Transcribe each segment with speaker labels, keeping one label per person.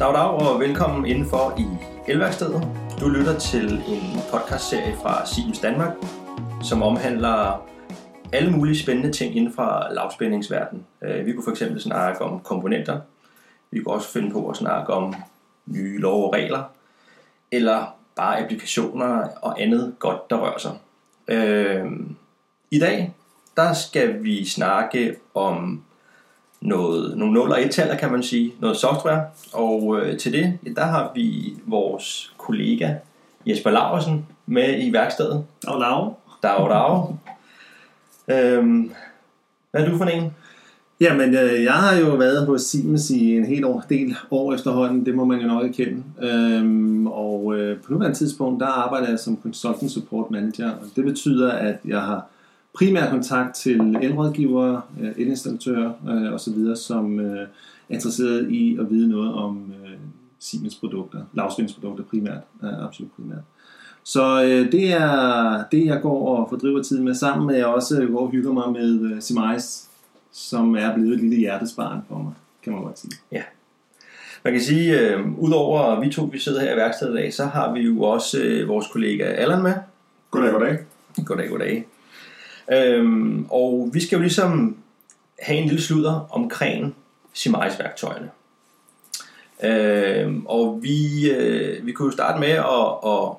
Speaker 1: Dag dag og velkommen indenfor i Elværkstedet. Du lytter til en podcastserie fra Siemens Danmark, som omhandler alle mulige spændende ting inden for lavspændingsverdenen. Øh, vi kunne for eksempel snakke om komponenter. Vi kunne også finde på at snakke om nye lov og regler. Eller bare applikationer og andet godt, der rører sig. Øh, I dag, der skal vi snakke om noget, nogle 0 og 1 taller kan man sige, noget software. Og øh, til det, ja, der har vi vores kollega Jesper Laversen med i værkstedet.
Speaker 2: Og lav.
Speaker 1: Dag, dag. Øhm, hvad er du for en?
Speaker 2: Jamen, øh, jeg har jo været hos Siemens i en helt år, del år efterhånden, det må man jo nok erkende. Øhm, og øh, på nuværende tidspunkt, der arbejder jeg som Consultant Support Manager, og det betyder, at jeg har primær kontakt til elrådgivere, øh, elinstallatører øh, osv., som øh, er interesseret i at vide noget om øh, Siemens produkter, lavspændingsprodukter primært, øh, absolut primært. Så øh, det er det, jeg går og fordriver tid med, sammen med at jeg også går og hygger mig med øh, Simais, som er blevet et lille hjertesbarn for mig, kan man godt sige.
Speaker 1: Man kan sige, øh, udover at vi to vi sidder her i værkstedet i dag, så har vi jo også øh, vores kollega Allan med.
Speaker 3: Goddag, goddag.
Speaker 1: Goddag, goddag. Øhm, og vi skal jo ligesom have en lille sludder omkring Simais-værktøjerne. Øhm, og vi, øh, vi kunne jo starte med at, at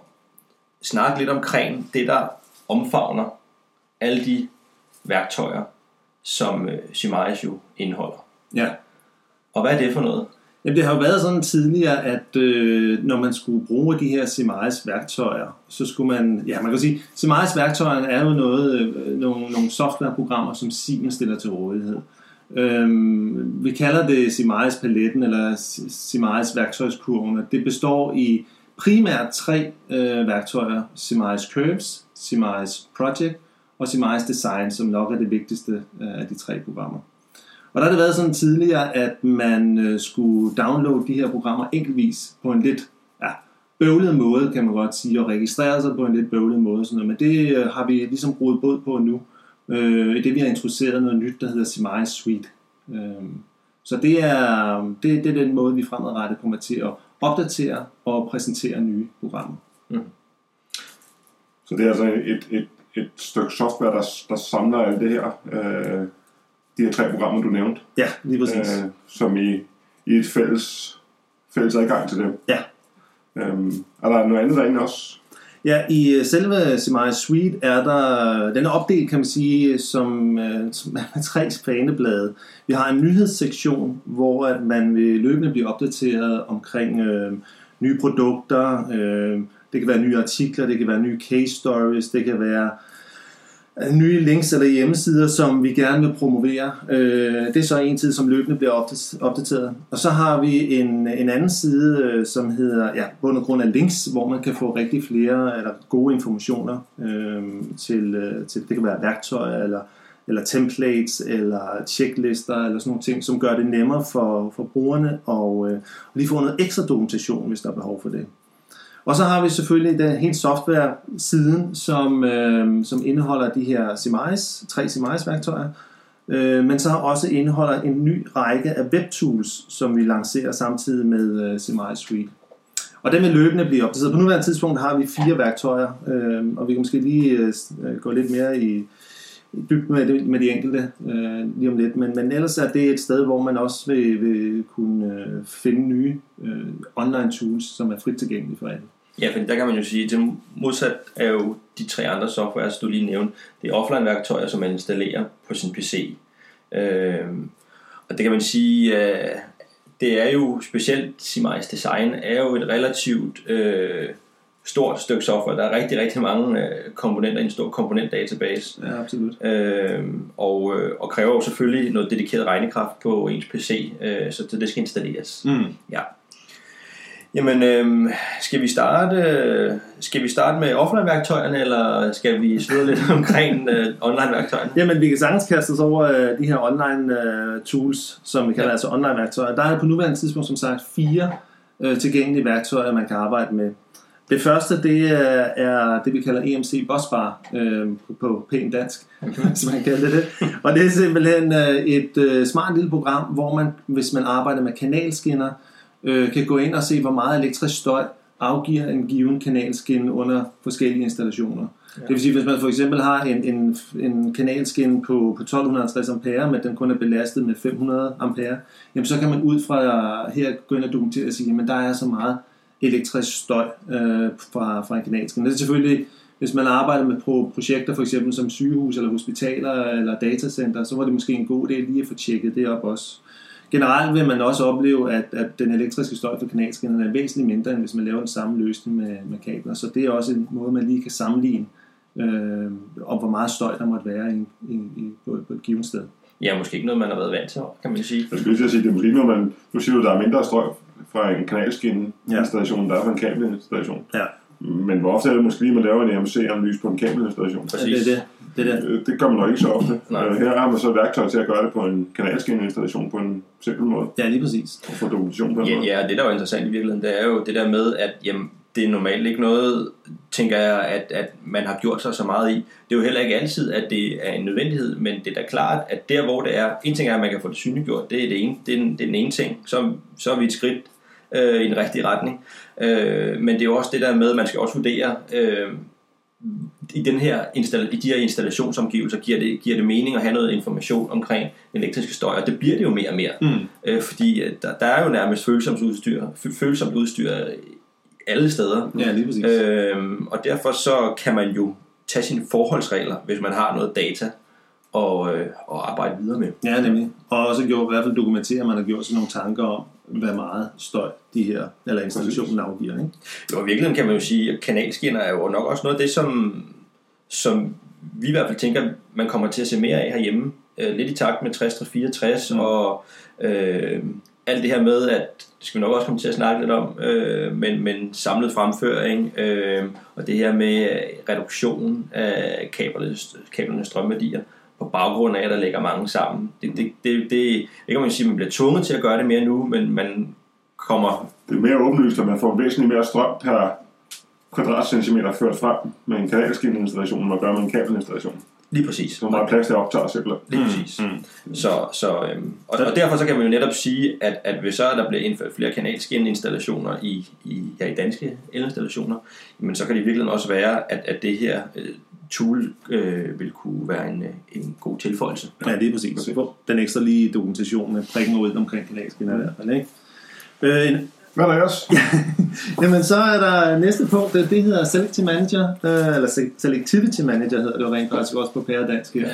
Speaker 1: snakke lidt omkring det, der omfavner alle de værktøjer, som øh, Simais jo indeholder.
Speaker 2: Ja.
Speaker 1: Og hvad er det for noget?
Speaker 2: Jamen, det har jo været sådan tidligere, at øh, når man skulle bruge de her Simais værktøjer, så skulle man, ja man kan sige, Simais værktøjerne er jo noget, øh, nogle, nogle softwareprogrammer, som Siemens stiller til rådighed. Øhm, vi kalder det Simais paletten eller Simais værktøjskurven, og det består i primært tre øh, værktøjer, Simais Curves, Simais Project og Simais Design, som nok er det vigtigste øh, af de tre programmer. Og der har det været sådan tidligere, at man øh, skulle downloade de her programmer enkeltvis på en lidt ja, bøvlet måde, kan man godt sige, og registrere sig på en lidt bøvlet måde. Sådan noget. Men det øh, har vi ligesom brugt båd på nu, øh, i det vi har introduceret noget nyt, der hedder Simai Suite. Øh, så det er, det, det er den måde, vi fremadrettet kommer til at opdatere og præsentere nye programmer.
Speaker 3: Så det er altså et, et, et stykke software, der, der samler alt det her. Øh, de her tre programmer, du nævnte.
Speaker 2: Ja, lige præcis.
Speaker 3: Øh, som i, i et fælles, fælles adgang til dem.
Speaker 2: Ja.
Speaker 3: Øhm, er der noget andet derinde også?
Speaker 2: Ja, i øh, selve Simai Suite er der, den er opdelt, kan man sige, som, øh, som med tre faneblade. Vi har en nyhedssektion, hvor at man vil løbende blive opdateret omkring øh, nye produkter. Øh, det kan være nye artikler, det kan være nye case stories, det kan være øh, nye links eller hjemmesider, som vi gerne vil promovere. Øh, det er så en tid, som løbende bliver opdateret. Og så har vi en, en anden side, øh, som hedder ja, bund og grund af links, hvor man kan få rigtig flere eller gode informationer øh, til, øh, til, det kan være værktøjer eller eller templates, eller checklister, eller sådan nogle ting, som gør det nemmere for, for brugerne og øh, lige få noget ekstra dokumentation, hvis der er behov for det. Og så har vi selvfølgelig den helt software-siden, som, øh, som indeholder de her CMIs, tre CMIs-værktøjer, øh, men så også indeholder en ny række af webtools, som vi lancerer samtidig med øh, CMI Suite. Og den vil løbende blive opdateret. På nuværende tidspunkt har vi fire værktøjer, øh, og vi kan måske lige øh, øh gå lidt mere i, i dybden med, det, med de enkelte øh, lige om lidt. Men, men ellers er det et sted, hvor man også vil, vil kunne øh, finde nye øh, online tools, som er frit tilgængelige for alle.
Speaker 1: Ja, for der kan man jo sige, at modsat er jo de tre andre softwares, du lige nævnte, det er offline-værktøjer, som man installerer på sin PC. Øh, og det kan man sige, øh, det er jo specielt Simais Design, er jo et relativt øh, stort stykke software. Der er rigtig, rigtig mange øh, komponenter i en stor komponentdatabase.
Speaker 2: Ja, absolut.
Speaker 1: Øhm, og, øh, og kræver jo selvfølgelig noget dedikeret regnekraft på ens PC, øh, så det skal installeres.
Speaker 2: Mm.
Speaker 1: Ja. Jamen, øhm, skal vi starte skal vi starte med offline-værktøjerne, eller skal vi slutte lidt omkring øh, online-værktøjerne?
Speaker 2: Jamen, vi kan sagtens kaste os over øh, de her online øh, tools, som vi kalder
Speaker 1: ja.
Speaker 2: altså online-værktøjer. Der er på nuværende tidspunkt, som sagt, fire øh, tilgængelige værktøjer, man kan arbejde med. Det første, det er, er det, vi kalder EMC Busbar øh, på, pænt dansk, hvis man kalder det. Og det er simpelthen øh, et øh, smart lille program, hvor man, hvis man arbejder med kanalskinner, øh, kan gå ind og se, hvor meget elektrisk støj afgiver en given kanalskin under forskellige installationer. Ja. Det vil sige, hvis man for eksempel har en, en, en kanalskin på, på 1250 ampere, men den kun er belastet med 500 ampere, jamen så kan man ud fra her gå ind og dokumentere og sige, at der er så meget elektrisk støj øh, fra, fra en kanalskin. Det er selvfølgelig, hvis man arbejder med pro- projekter for eksempel som sygehus eller hospitaler eller datacenter, så var det måske en god idé lige at få tjekket det op også. Generelt vil man også opleve, at, at den elektriske støj fra kanalskinnerne er væsentligt mindre, end hvis man laver den samme løsning med, med kabler. Så det er også en måde, man lige kan sammenligne øh, om, hvor meget støj der måtte være i, i, i, på, på et givet sted.
Speaker 1: Ja, måske ikke noget, man har været vant til, kan man sige.
Speaker 3: Jeg skulle lige sige, det er måske ikke noget, man... Nu siger du, der er mindre strøm fra en kanalskin installation, ja. der er fra en kabelinstallation.
Speaker 2: Ja.
Speaker 3: Men hvor ofte er det måske lige, man laver en EMC-analyse på en kabelinstallation?
Speaker 2: Ja, det er det. Det, er det.
Speaker 3: Det gør man nok ikke så ofte. Nej. Øh, her har man så et værktøj til at gøre det på en kanalskinneinstallation på en simpel måde.
Speaker 2: Ja, lige præcis.
Speaker 3: Og få dokumentation på
Speaker 1: ja,
Speaker 3: måde.
Speaker 1: ja, det der er jo interessant i virkeligheden, det er jo det der med, at jamen, det er normalt ikke noget, tænker jeg, at, at man har gjort sig så meget i. Det er jo heller ikke altid, at det er en nødvendighed, men det er da klart, at der hvor det er, en ting er, at man kan få det synliggjort, det er, det ene, det er, den, det er den ene ting, så, så er vi et skridt øh, i den rigtige retning. Øh, men det er jo også det der med, at man skal også vurdere, øh, i, den her install- i de her installationsomgivelser giver det, giver det mening at have noget information omkring elektriske støj, og det bliver det jo mere og mere. Mm. Øh, fordi der, der er jo nærmest følsomt udstyr, følsomt udstyr alle steder.
Speaker 2: Ja, lige præcis.
Speaker 1: Øhm, og derfor så kan man jo tage sine forholdsregler, hvis man har noget data og, øh, og arbejde videre med.
Speaker 2: Ja, nemlig. Og også gjort, i hvert fald dokumentere, at man har gjort sådan nogle tanker om, hvad meget støj de her, eller installationen afgiver. Ikke?
Speaker 1: Jo, i virkeligheden kan man jo sige, at kanalskinner er jo nok også noget af det, som, som vi i hvert fald tænker, man kommer til at se mere af herhjemme. Øh, lidt i takt med 60-64 mm. og øh, alt det her med, at det skal vi nok også komme til at snakke lidt om, øh, men, men samlet fremføring øh, og det her med reduktion af kablernes, kablernes strømværdier på baggrund af, at der ligger mange sammen. Det, det, det, det ikke kan man sige, at man bliver tvunget til at gøre det mere nu, men man kommer...
Speaker 3: Det er mere åbenlyst, at man får væsentligt mere strøm per kvadratcentimeter ført frem med en kanalskinneinstallation, end man gør med en kabelinstallation.
Speaker 1: Lige præcis.
Speaker 3: Så meget plads til optager simpelthen.
Speaker 1: Lige præcis. Mm. Mm. Så, så, øhm, og, og derfor så kan man jo netop sige, at, at hvis så der bliver indført flere kanalskininstallationer i, i, ja, i danske elinstallationer, men så kan det virkelig også være, at, at det her øh, tool øh, vil kunne være en, en god tilføjelse.
Speaker 2: Ja, lige præcis. Den ekstra lige dokumentation med prikken ud omkring kanalskinner i hvert fald. Ikke? Øh, en,
Speaker 3: hvad er der også?
Speaker 2: Jamen så er der næste punkt, det, det hedder Selective Manager, øh, eller Selectivity Manager hedder det jo rent faktisk også på pæredansk. Ja.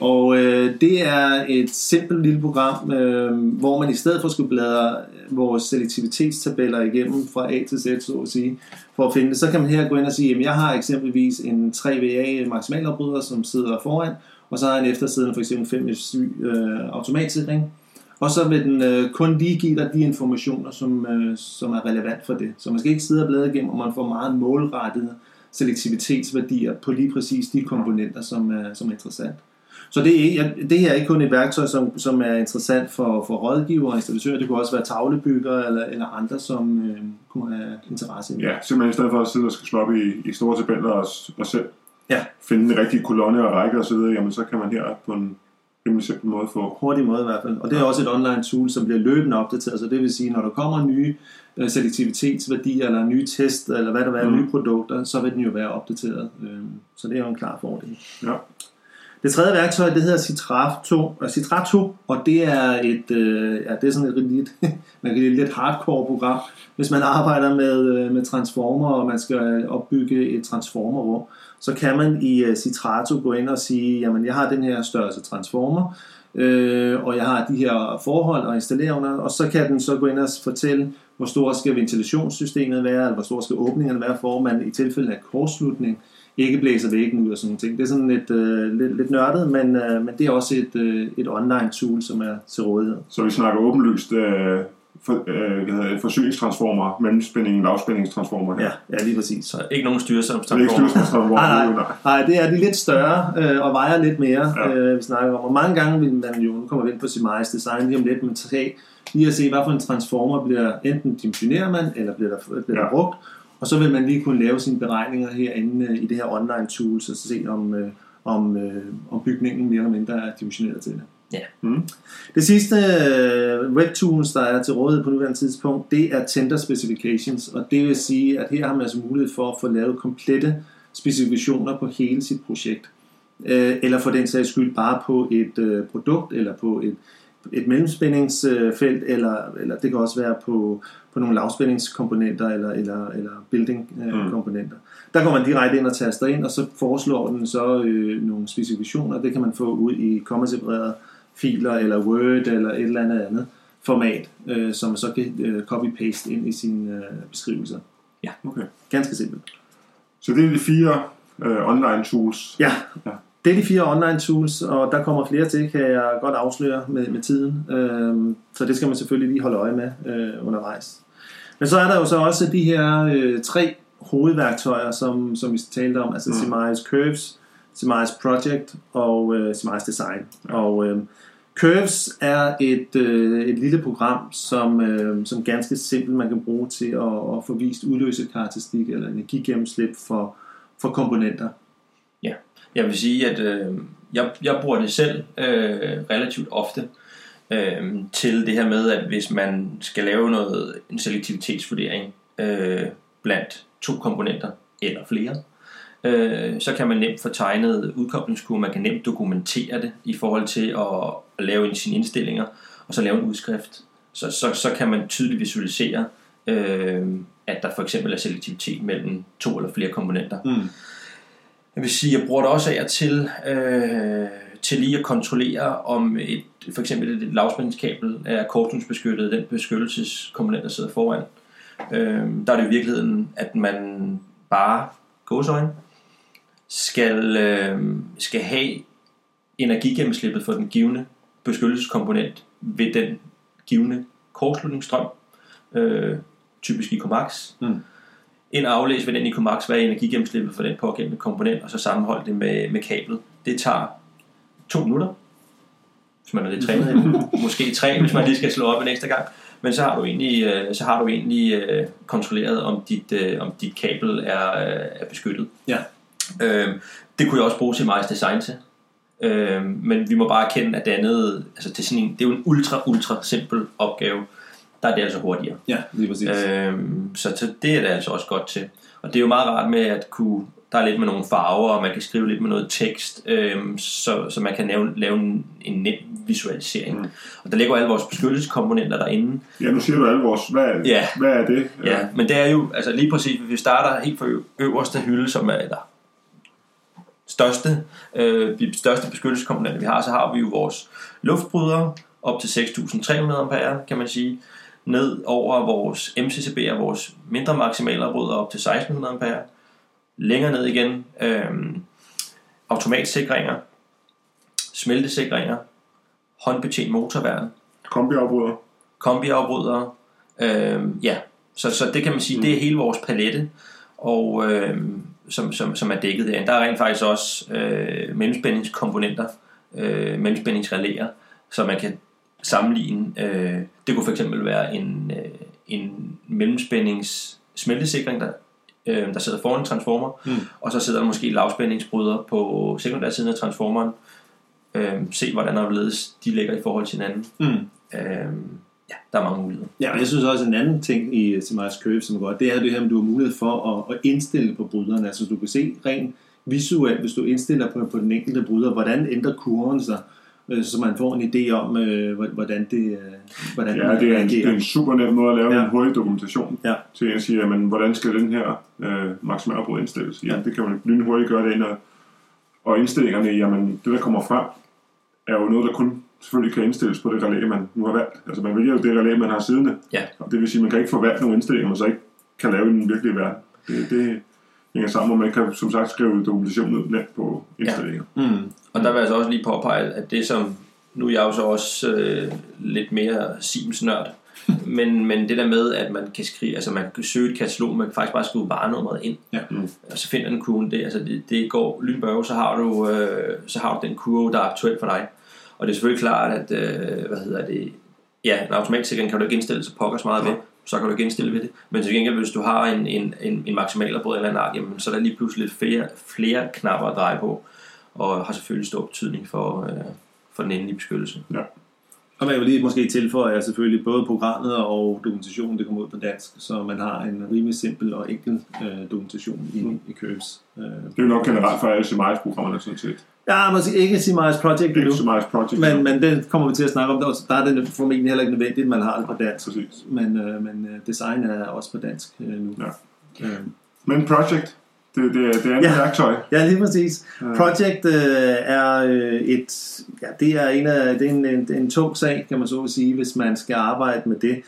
Speaker 2: Og øh, det er et simpelt lille program, øh, hvor man i stedet for skulle bladre vores selektivitetstabeller igennem fra A til Z, så at sige, for at finde det, så kan man her gå ind og sige, at jeg har eksempelvis en 3VA maksimalopbryder, som sidder foran, og så har jeg en eftersiden for eksempel 5 øh, automatsikring. Og så vil den øh, kun lige give dig de informationer, som, øh, som er relevant for det. Så man skal ikke sidde og bladre igennem, og man får meget målrettede selektivitetsværdier på lige præcis de komponenter, som er, som er interessant. Så det, er, det her er ikke kun et værktøj, som, som er interessant for, for rådgiver og installatører. Det kunne også være tavlebyggere eller, eller andre, som øh, kunne have interesse i det.
Speaker 3: Ja, simpelthen i stedet for at sidde og skal slå op i, i store tabeller og, og selv
Speaker 2: ja.
Speaker 3: finde den rigtige kolonne og række osv., jamen så kan man her på en rimelig simpel måde få.
Speaker 2: Hurtig måde i hvert fald. Og det er også et online tool, som bliver løbende opdateret. Så det vil sige, når der kommer nye øh, selektivitetsværdier, eller nye test, eller hvad der er, mm. nye produkter, så vil den jo være opdateret. Øh, så det er jo en klar fordel.
Speaker 3: Ja.
Speaker 2: Det tredje værktøj, det hedder Citrato, uh, øh, Citrato og det er et, øh, ja, det er sådan et lidt, man kan lidt hardcore program, hvis man arbejder med, øh, med transformer, og man skal øh, opbygge et transformerrum, så kan man i uh, Citrato gå ind og sige, jamen jeg har den her størrelse transformer, øh, og jeg har de her forhold og installere under, og så kan den så gå ind og fortælle, hvor stor skal ventilationssystemet være, eller hvor stor skal åbningerne være, for man i tilfælde af kortslutning, ikke blæser væggen ud og sådan noget. Det er sådan lidt, øh, lidt, lidt nørdet, men, øh, men det er også et, øh, et online tool, som er til rådighed.
Speaker 3: Så vi snakker åbenlyst øh, for, øh, hvad hedder det, forsyningstransformer, mellemspænding, lavspændingstransformer
Speaker 2: her. Ja, ja, lige præcis.
Speaker 1: Så ikke nogen
Speaker 3: styrelsestransformer.
Speaker 2: nej, nej, nej, det er de lidt større øh, og vejer lidt mere, ja. øh, vi snakker om. Og mange gange vil man jo, nu kommer vi ind på Simais design lige om lidt, men tage lige at se, hvad for en transformer bliver enten dimensionerer man, eller bliver der, bliver ja. der brugt, og så vil man lige kunne lave sine beregninger herinde i det her online tool, så se om, øh, om, øh, om bygningen mere eller mindre er dimensioneret til det.
Speaker 1: Ja.
Speaker 3: Mm.
Speaker 2: Det sidste øh, webtools, der er til rådighed på nuværende tidspunkt, det er Tender Specifications, og det vil sige, at her har man altså mulighed for at få lavet komplette specifikationer på hele sit projekt. Øh, eller for den sags skyld bare på et øh, produkt, eller på et, et mellemspændingsfelt, eller, eller det kan også være på, på nogle lavspændingskomponenter, eller, eller, eller building-komponenter. Der går man direkte ind og taster ind, og så foreslår den så øh, nogle specifikationer. Det kan man få ud i kommaseparerede filer, eller Word, eller et eller andet andet format, øh, som man så kan øh, copy-paste ind i sine øh, beskrivelser.
Speaker 3: Okay.
Speaker 2: Ganske simpelt.
Speaker 3: Så det er de fire øh, online tools.
Speaker 2: Ja,
Speaker 3: Ja.
Speaker 2: det er de fire online tools, og der kommer flere til, kan jeg godt afsløre med, med tiden. Øhm, så det skal man selvfølgelig lige holde øje med øh, undervejs. Men så er der jo så også de her øh, tre hovedværktøjer, som, som vi talte om, altså
Speaker 3: Mm.
Speaker 2: Semi's Curves, Semi's Project og øh, Semi's Design. Og øh, Curves er et, øh, et lille program, som, øh, som ganske simpelt man kan bruge til at, at få vist udløsekarakteristik eller energigennemslip for, for komponenter.
Speaker 1: Jeg vil sige, at øh, jeg, jeg bruger det selv øh, relativt ofte øh, til det her med, at hvis man skal lave noget en selektivitetsvurdering øh, blandt to komponenter eller flere, øh, så kan man nemt få tegnet udkoblingskurve, man kan nemt dokumentere det i forhold til at, at lave sine indstillinger, og så lave en udskrift. Så, så, så kan man tydeligt visualisere, øh, at der for eksempel er selektivitet mellem to eller flere komponenter.
Speaker 2: Mm.
Speaker 1: Jeg vil sige, jeg bruger det også af og til, øh, til lige at kontrollere, om et, for eksempel et lavspændingskabel er kortslutningsbeskyttet, den beskyttelseskomponent, der sidder foran. Øh, der er det i virkeligheden, at man bare, gåsøjne, skal, øh, skal have energigennemslippet for den givende beskyttelseskomponent ved den givende kortslutningsstrøm, øh, typisk i Comax.
Speaker 2: Mm.
Speaker 1: Ind og aflæse ved den i Comax, hvad er energigennemslippet for den pågældende komponent, og så sammenholde det med, med kablet. Det tager to minutter, hvis man er lidt trænet. Måske tre, hvis man lige skal slå op en ekstra gang. Men så har du egentlig, øh, så har du egentlig øh, kontrolleret, om dit, øh, om dit kabel er, er beskyttet.
Speaker 2: Ja.
Speaker 1: Øh, det kunne jeg også bruge til Mice Design til. Øh, men vi må bare erkende, at det andet, altså det er, sådan en, det er jo en ultra, ultra simpel opgave. Der er det altså hurtigere.
Speaker 2: Ja, lige præcis.
Speaker 1: Øhm, så, så det er det altså også godt til. Og det er jo meget rart med at kunne, der er lidt med nogle farver, og man kan skrive lidt med noget tekst, øhm, så, så man kan lave, lave en, en nem visualisering.
Speaker 3: Mm.
Speaker 1: Og der ligger alle vores beskyttelseskomponenter derinde.
Speaker 3: Ja, nu siger du alle vores... Hvad,
Speaker 1: Ja.
Speaker 3: hvad er det?
Speaker 1: Ja, men det er jo, altså lige præcis, hvis vi starter helt fra øverste hylde, som er der største, øh, de største beskyttelseskomponenter, vi har, så har vi jo vores luftbrydere op til 6.300 ampere, kan man sige. Ned over vores MCCB'er, vores mindre maksimalafbrydere op til 1.600 ampere. Længere ned igen, øh, automatsikringer, smeltesikringer, håndbetjent motorværn,
Speaker 3: Kombiafbryder.
Speaker 1: kombiafbrydere. Øh, ja, så, så det kan man sige, mm. det er hele vores palette, og øh, som, som, som er dækket derinde. Der er rent faktisk også øh, mellemspændingskomponenter, øh, mellemspændingsrelæer, så man kan sammenligne. Øh, det kunne fx være en, øh, en mellemspændings smeltesikring, der, øh, der sidder foran transformer,
Speaker 2: Mm.
Speaker 1: og så sidder der måske lavspændingsbryder på sekundær siden af transformeren. Øh, se hvordan og hvorledes de ligger i forhold til hinanden.
Speaker 2: Mm.
Speaker 1: Øh, ja, der er mange muligheder.
Speaker 2: Ja, og jeg synes også, en anden ting i Semi's Curve, som er godt, det er det her, at du har mulighed for at, at indstille på bryderne. Altså du kan se rent visuelt, hvis du indstiller på, på den enkelte bryder, hvordan ændrer kurven sig, øh, så man får en idé om, øh, hvordan det øh, hvordan
Speaker 3: Ja, det er, en, det er en super nem måde at lave
Speaker 2: Ja.
Speaker 3: en hurtig dokumentation.
Speaker 2: Ja.
Speaker 3: Til at sige, jamen, hvordan skal den her øh, maksimalbrud indstilles? Ja.
Speaker 2: Ja.
Speaker 3: Det kan man lynhurtigt gøre det ind, og, og indstillingerne, jamen, det der kommer frem, er jo noget, der kun selvfølgelig kan indstilles på det relæ, man nu har valgt. Altså man vælger jo det relæ, man har siddende.
Speaker 1: Ja.
Speaker 3: Og det vil sige, at man kan ikke få valgt nogle indstillinger, man så ikke kan lave i den virkelige verden. Det, det hænger sammen, og man kan som sagt skrive dokumentation ud nemt på indstillinger.
Speaker 2: Mm.
Speaker 1: Og der vil jeg altså også lige påpege, at det som, nu er jeg jo så også øh, lidt mere Sims-nørd, men, men det der med, at man kan skrive, altså man kan søge et katalog, man kan faktisk bare skrive varenummeret ind,
Speaker 2: Ja.
Speaker 3: Mm.
Speaker 1: og så finder den kurven det, altså det, det går lynbørge, så har du, øh, så har du den kurve, der er aktuel for dig. Og det er selvfølgelig klart, at, øh, hvad hedder det, ja, en automatsikring kan du ikke indstille så pokkers meget ved, så kan du ikke indstille ved det. Men til gengæld, hvis du har en, en, en, en maksimalafbrud eller en art, jamen, så er der lige pludselig lidt flere, flere knapper at dreje på, og har selvfølgelig stor betydning for, øh, for den endelige beskyttelse.
Speaker 3: Ja.
Speaker 2: Og man vil lige måske tilføje, at selvfølgelig både programmet og dokumentationen, det kommer ud på dansk, så man har en rimelig simpel og enkel øh, dokumentation i,
Speaker 3: Mm.
Speaker 2: i Curves. Øh.
Speaker 3: Det er jo nok generelt for alle CMIS-programmerne sådan set.
Speaker 2: Ja, måske ikke CMIS Project
Speaker 3: er ikke CMIS Project.
Speaker 2: men, men det kommer vi til at snakke om. Der, der er det formentlig heller ikke nødvendigt, at man har det på dansk.
Speaker 3: Præcis.
Speaker 2: Men, øh, men øh, design er også på dansk øh, nu.
Speaker 3: Ja.
Speaker 2: Øh.
Speaker 3: Men Project, det, det, det er et
Speaker 2: Ja.
Speaker 3: værktøj.
Speaker 2: Ja, lige præcis.
Speaker 3: Ja.
Speaker 2: Project øh, er øh, et, ja, det er en af, det er en, en, en tung sag, kan man så sige, hvis man skal arbejde med det.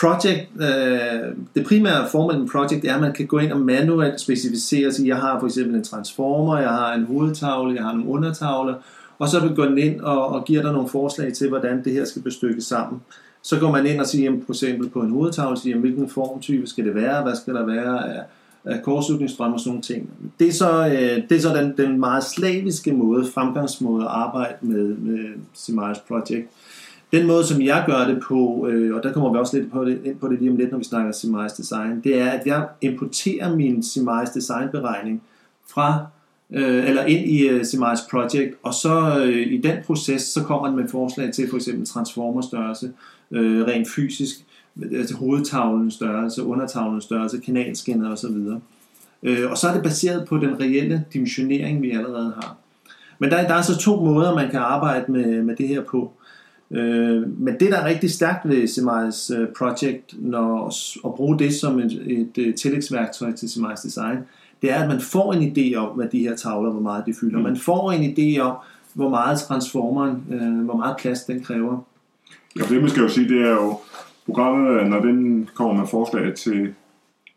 Speaker 2: Project, øh, det primære formål med Project er, at man kan gå ind og manuelt specificere sig. Jeg har for eksempel en transformer, jeg har en hovedtavle, jeg har nogle undertavler, og så går den ind og, og giver dig nogle forslag til, hvordan det her skal bestykkes sammen. Så går man ind og siger, for eksempel på en hovedtavle, siger, hvilken formtype skal det være, hvad skal der være af, kortslutningsstrøm og sådan nogle ting. Det er så, øh, det er så den, den meget slaviske måde, fremgangsmåde at arbejde med, med Similes Project. Den måde, som jeg gør det på, øh, og der kommer vi også lidt på det, ind på det lige om lidt, når vi snakker Similes Design, det er, at jeg importerer min Similes Design beregning fra øh, eller ind i øh, Similes Project, og så øh, i den proces, så kommer den med forslag til for eksempel transformerstørrelse, øh, rent fysisk, altså hovedtavlens størrelse, undertavlens størrelse, kanalskinner osv. Øh, og så er det baseret på den reelle dimensionering, vi allerede har. Men der, der er så to måder, man kan arbejde med, med det her på. Øh, men det, der er rigtig stærkt ved Semiles øh, Project, når, at bruge det som et, et, et tillægsværktøj til Semiles Design, det er, at man får en idé om, hvad de her tavler, hvor meget de fylder.
Speaker 3: Mm.
Speaker 2: Man får en idé om, hvor meget transformeren, øh, hvor meget plads den kræver.
Speaker 3: Ja, det man skal jo sige, det er jo, programmet, når den kommer med forslag til,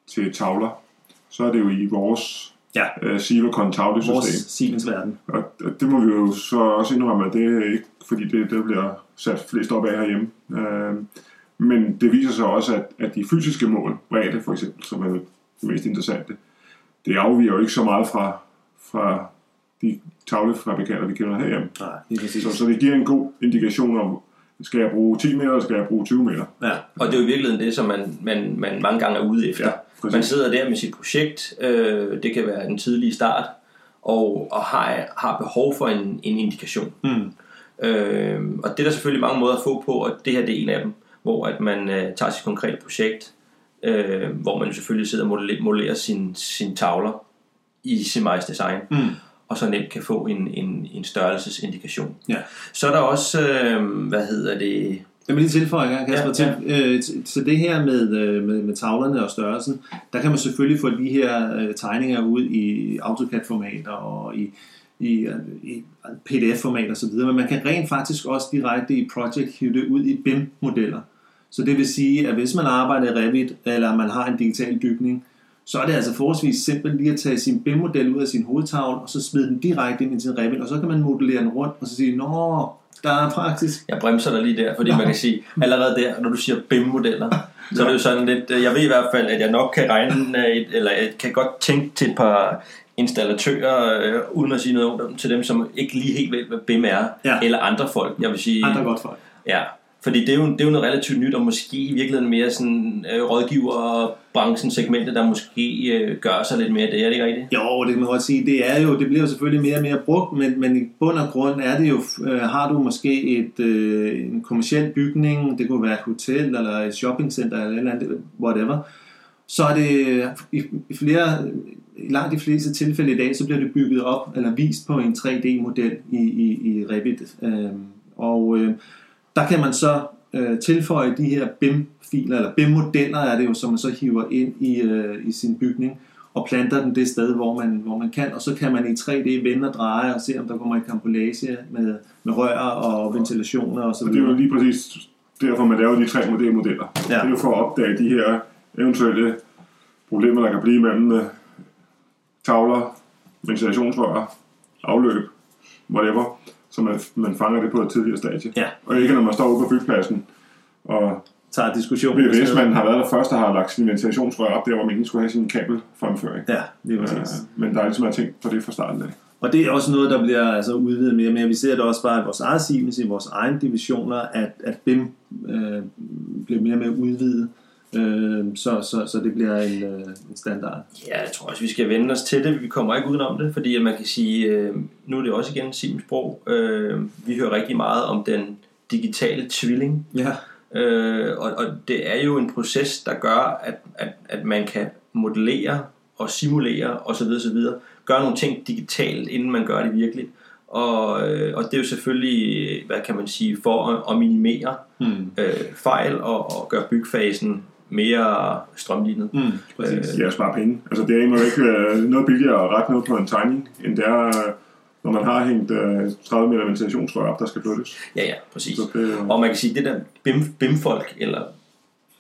Speaker 3: til tavler, så er det jo i vores
Speaker 2: Ja.
Speaker 3: Silvercon
Speaker 2: Vores
Speaker 3: tavlesystem.
Speaker 2: Siemens verden.
Speaker 3: Og og det må vi jo så også indrømme, at det er ikke fordi det, det bliver sat flest op af herhjemme. Uh, men det viser sig også, at, at de fysiske mål, bredde for eksempel, som er det mest interessante, det afviger jo ikke så meget fra, fra de tavlefabrikanter, vi kender herhjemme.
Speaker 2: Nej, præcis.
Speaker 3: Så, så det giver en god indikation om, skal jeg bruge 10 meter, eller skal jeg bruge 20 meter?
Speaker 2: Ja.
Speaker 1: Og det er jo i virkeligheden det, som man, man, man mange gange er ude efter.
Speaker 3: Ja, præcis.
Speaker 1: man sidder der med sit projekt, øh, det kan være den tidlige start, og, og har, har behov for en, en indikation.
Speaker 2: Mm.
Speaker 1: Øh, og det er der selvfølgelig mange måder at få på, og det her det er en af dem, hvor at man øh, tager sit konkrete projekt, øh, hvor man selvfølgelig sidder og modellerer, modellerer sine sin tavler i Semize Design,
Speaker 2: Mm.
Speaker 1: Og så nemt kan få en, en, en størrelsesindikation.
Speaker 2: Ja.
Speaker 1: Så er der også, øh, hvad hedder det,
Speaker 2: Jeg vil lige tilføje Kasper,
Speaker 1: Ja,
Speaker 2: ja, til, øh, til, til det her med, øh, med, med tavlerne og størrelsen, der kan man selvfølgelig få de her øh, tegninger ud i AutoCAD-formater og i, i, i PDF-format og så videre, men man kan rent faktisk også direkte i Project hive det ud i BIM-modeller. Så det vil sige, at hvis man arbejder i Revit, eller man har en digital bygning, så er det altså forholdsvis simpelt lige at tage sin BIM-model ud af sin hovedtavle, og så smide den direkte ind i sin Revit, og så kan man modellere den rundt, og så sige, nå, der er faktisk
Speaker 1: Jeg bremser dig lige der, fordi man kan sige, allerede der, når du siger BIM-modeller, så er det jo sådan lidt, øh, jeg ved i hvert fald, at jeg nok kan regne, øh, et, eller jeg kan godt tænke til et par installatører, øh, uden at sige noget om dem, til dem, som ikke lige helt ved, hvad BIM er,
Speaker 2: Ja.
Speaker 1: eller andre folk, jeg vil sige,
Speaker 2: andre godt folk.
Speaker 1: ja, fordi det er, jo, det er jo noget relativt nyt, og måske i virkeligheden mere sådan øh, rådgiver og branchen segmentet, der måske øh, gør sig lidt mere af det, er det ikke rigtigt?
Speaker 2: Jo, det kan man godt sige. Det er jo, det bliver jo selvfølgelig mere og mere brugt, men, men i bund og grund er det jo, øh, har du måske et, øh, en kommersiel bygning, det kunne være et hotel eller et shoppingcenter eller et eller andet, whatever, så er det øh, i, i flere, i langt de fleste tilfælde i dag, så bliver det bygget op eller vist på en 3D-model i, i, i Revit. Øh, og øh, der kan man så øh, tilføje de her BIM-filer, eller BIM-modeller er det jo, som man så hiver ind i, øh, i sin bygning og planter den det sted, hvor man, hvor man kan, og så kan man i 3D vende og dreje og se, om der kommer en kampolage med, med rør og ventilationer og så
Speaker 3: Og det er jo
Speaker 2: videre.
Speaker 3: lige præcis derfor, man laver de tre modelmodeller.
Speaker 2: Ja.
Speaker 3: Det er jo for at opdage de her eventuelle problemer, der kan blive mellem øh, tavler, ventilationsrør, afløb, whatever, så man, man fanger det på et tidligere stadie.
Speaker 2: Ja.
Speaker 3: Og ikke når man står ude på byggepladsen, og
Speaker 2: Tager diskussionen.
Speaker 3: VVS-manden har været der først, og har lagt sin ventilationsrør op der, hvor man ikke skulle have sin kabelfremføring.
Speaker 2: Ja, lige præcis.
Speaker 3: Øh, men der er ligesom at tænkt på det fra starten af.
Speaker 2: Og det er også noget, der bliver altså udvidet mere og mere. Vi ser det også bare i vores eget Siemens, i vores egne divisioner, at, at BIM øh, bliver mere og mere udvidet. Øh, så, så, så det bliver en, øh, en standard.
Speaker 1: Ja, jeg tror også, vi skal vende os til det. Vi kommer ikke udenom det, fordi man kan sige, øh, nu er det også igen Sims sprog. Øh, vi hører rigtig meget om den digitale tvilling.
Speaker 2: Ja.
Speaker 1: Øh, og, og det er jo en proces, der gør, at, at, at man kan modellere og simulere osv. osv. Gøre nogle ting digitalt, inden man gør det virkelig. Og, øh, og det er jo selvfølgelig, hvad kan man sige, for at, at minimere
Speaker 2: Mm.
Speaker 1: øh, fejl og, og gøre bygfasen mere strømlignet.
Speaker 2: Mm, præcis.
Speaker 3: Det er også bare penge. Altså det er imod ikke øh, noget billigere at rette noget på en tegning, end det er, øh, når man har hængt øh, 30 meter ventilationsrør op, der skal flyttes.
Speaker 1: Ja, ja, præcis.
Speaker 3: Så det, øh,
Speaker 1: Og man kan sige, det der BIM, BIM-folk, eller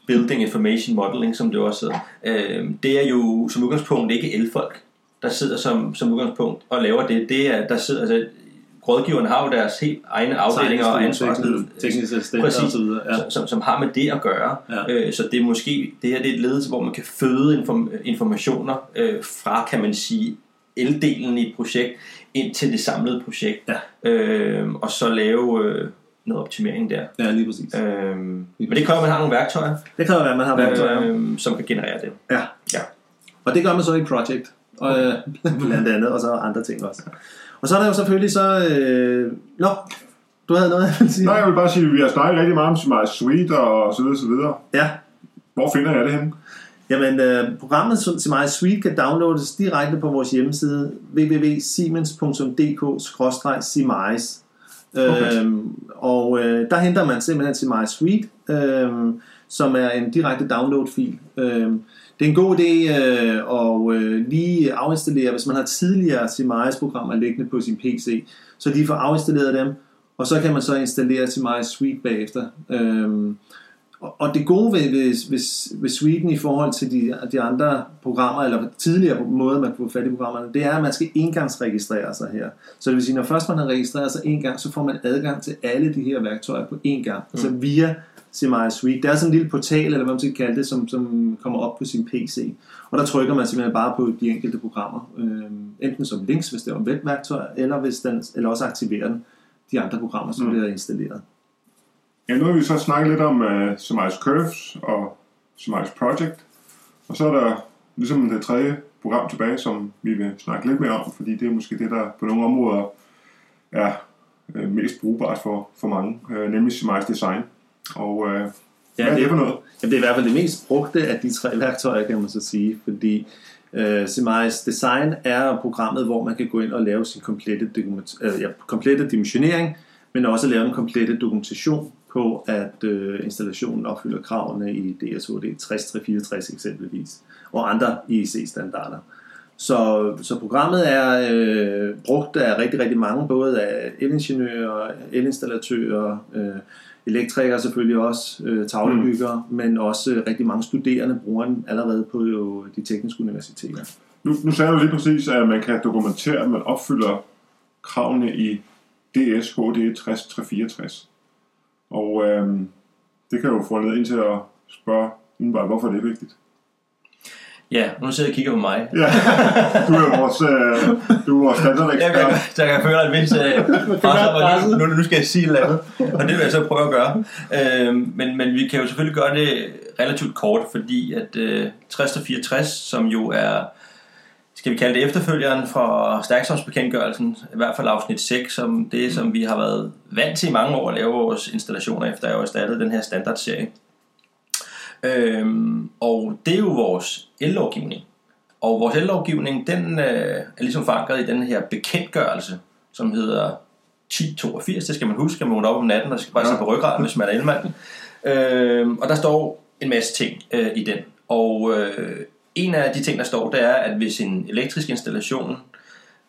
Speaker 1: Building Information Modeling, som det også hedder, øh, det er jo som udgangspunkt ikke elfolk, der sidder som, som udgangspunkt og laver det. Det er, der sidder, altså, rådgiverne har jo deres helt egne afdelinger og ansvarsledere,
Speaker 2: tekniske assistenter og
Speaker 1: Præcis.
Speaker 2: så videre. Ja.
Speaker 1: som, som, har med det at gøre.
Speaker 2: Ja.
Speaker 1: Øh, så det er måske, det her det er et led, hvor man kan føde inform, informationer øh, fra, kan man sige, eldelen i et projekt ind til det samlede projekt.
Speaker 2: Ja.
Speaker 1: Øh, og så lave øh, noget optimering der.
Speaker 2: ja, lige præcis.
Speaker 1: Øh, men det kræver, at man har nogle værktøjer,
Speaker 2: Det være, at man har værktøjer.
Speaker 1: øh, som kan generere det.
Speaker 2: Ja.
Speaker 1: Ja.
Speaker 2: Og det gør man så i Project, og, øh, blandt andet, og så andre ting også. Og så er der jo selvfølgelig så... Øh, nå, du havde noget, jeg ville sige.
Speaker 3: Nej, jeg vil bare sige, at vi har snakket rigtig meget om Smart Suite og så videre, så videre.
Speaker 2: Ja,
Speaker 3: Hvor finder jeg det henne?
Speaker 2: Jamen, øh, programmet til mig Suite kan downloades direkte på vores hjemmeside www.siemens.dk-simise.
Speaker 3: Okay.
Speaker 2: Øhm, og øh, der henter man simpelthen til mig Suite, øhm, som er en direkte download-fil. Øhm, det er en god idé øh, at øh, lige afinstallere, hvis man har tidligere Simise-programmer liggende på sin PC, så lige få afinstalleret dem, og så kan man så installere Simise Suite bagefter. Øh, og og det gode ved, ved, ved, ved Sweden i forhold til de, de andre programmer, eller tidligere måder, man kan få fat i programmerne, det er, at man skal engangsregistrere sig her. Så det vil sige, når først man har registreret sig en gang, så får man adgang til alle de her værktøjer på én gang. Mm. Altså via Simaya Suite. Det er sådan en lille portal, eller hvad man skal kalde det, som, som kommer op på sin PC. Og der trykker man simpelthen bare på de enkelte programmer. Øh, enten som links, hvis det er om webværktøj, eller, hvis den, eller også aktiverer den de andre programmer, som
Speaker 3: mm.
Speaker 2: bliver installeret.
Speaker 3: Ja, nu har vi så snakket lidt om uh, Semize Curves og Semize Project. Og så er der ligesom det tredje program tilbage, som vi vil snakke lidt mere om, fordi det er måske det, der på nogle områder er uh, mest brugbart for, for mange, uh, nemlig Semize Design. Og uh, ja, hvad er det for noget?
Speaker 2: Jamen, det er i hvert fald det mest brugte af de tre værktøjer, kan man så sige, fordi øh, Semize Design er programmet, hvor man kan gå ind og lave sin komplette, dokument, øh, ja, komplette dimensionering, men også lave en komplette dokumentation på, at øh, installationen opfylder kravene i DSHD 6364 eksempelvis, og andre IEC-standarder. Så, så programmet er øh, brugt af rigtig, rigtig mange, både af elingeniører, elinstallatører, øh, elektrikere selvfølgelig også, øh, tavlebyggere, mm. men også øh, rigtig mange studerende bruger den allerede på jo, de tekniske universiteter.
Speaker 3: Nu, nu sagde du lige præcis, at man kan dokumentere, at man opfylder kravene i DSHD 6364. Og øhm, det kan jo få ned ind til at spørge umiddelbart, hvorfor det er vigtigt.
Speaker 1: Ja, nu sidder jeg og kigger på mig.
Speaker 3: Ja, du er vores, øh, du er vores
Speaker 1: Jeg
Speaker 3: standardekspert.
Speaker 1: så jeg kan føle et vist øh, at nu, nu, nu skal jeg sige et eller andet. Og det vil jeg så prøve at gøre. Øh, men, men vi kan jo selvfølgelig gøre det relativt kort, fordi at øh, 6064, som jo er, skal vi kalde det efterfølgeren fra stærksomsbekendtgørelsen, i hvert fald afsnit 6, som det, som vi har været vant til i mange år at lave vores installationer efter, har jo startet den her standardserie. Øhm, og det er jo vores el-lovgivning. Og vores el-lovgivning, den øh, er ligesom forankret i den her bekendtgørelse, som hedder 1082. Det skal man huske, man op om natten, og skal bare
Speaker 3: Ja.
Speaker 1: se på ryggraden, hvis man er elmand. Øhm, og der står en masse ting øh, i den. Og øh, en af de ting, der står, det er, at hvis en elektrisk installation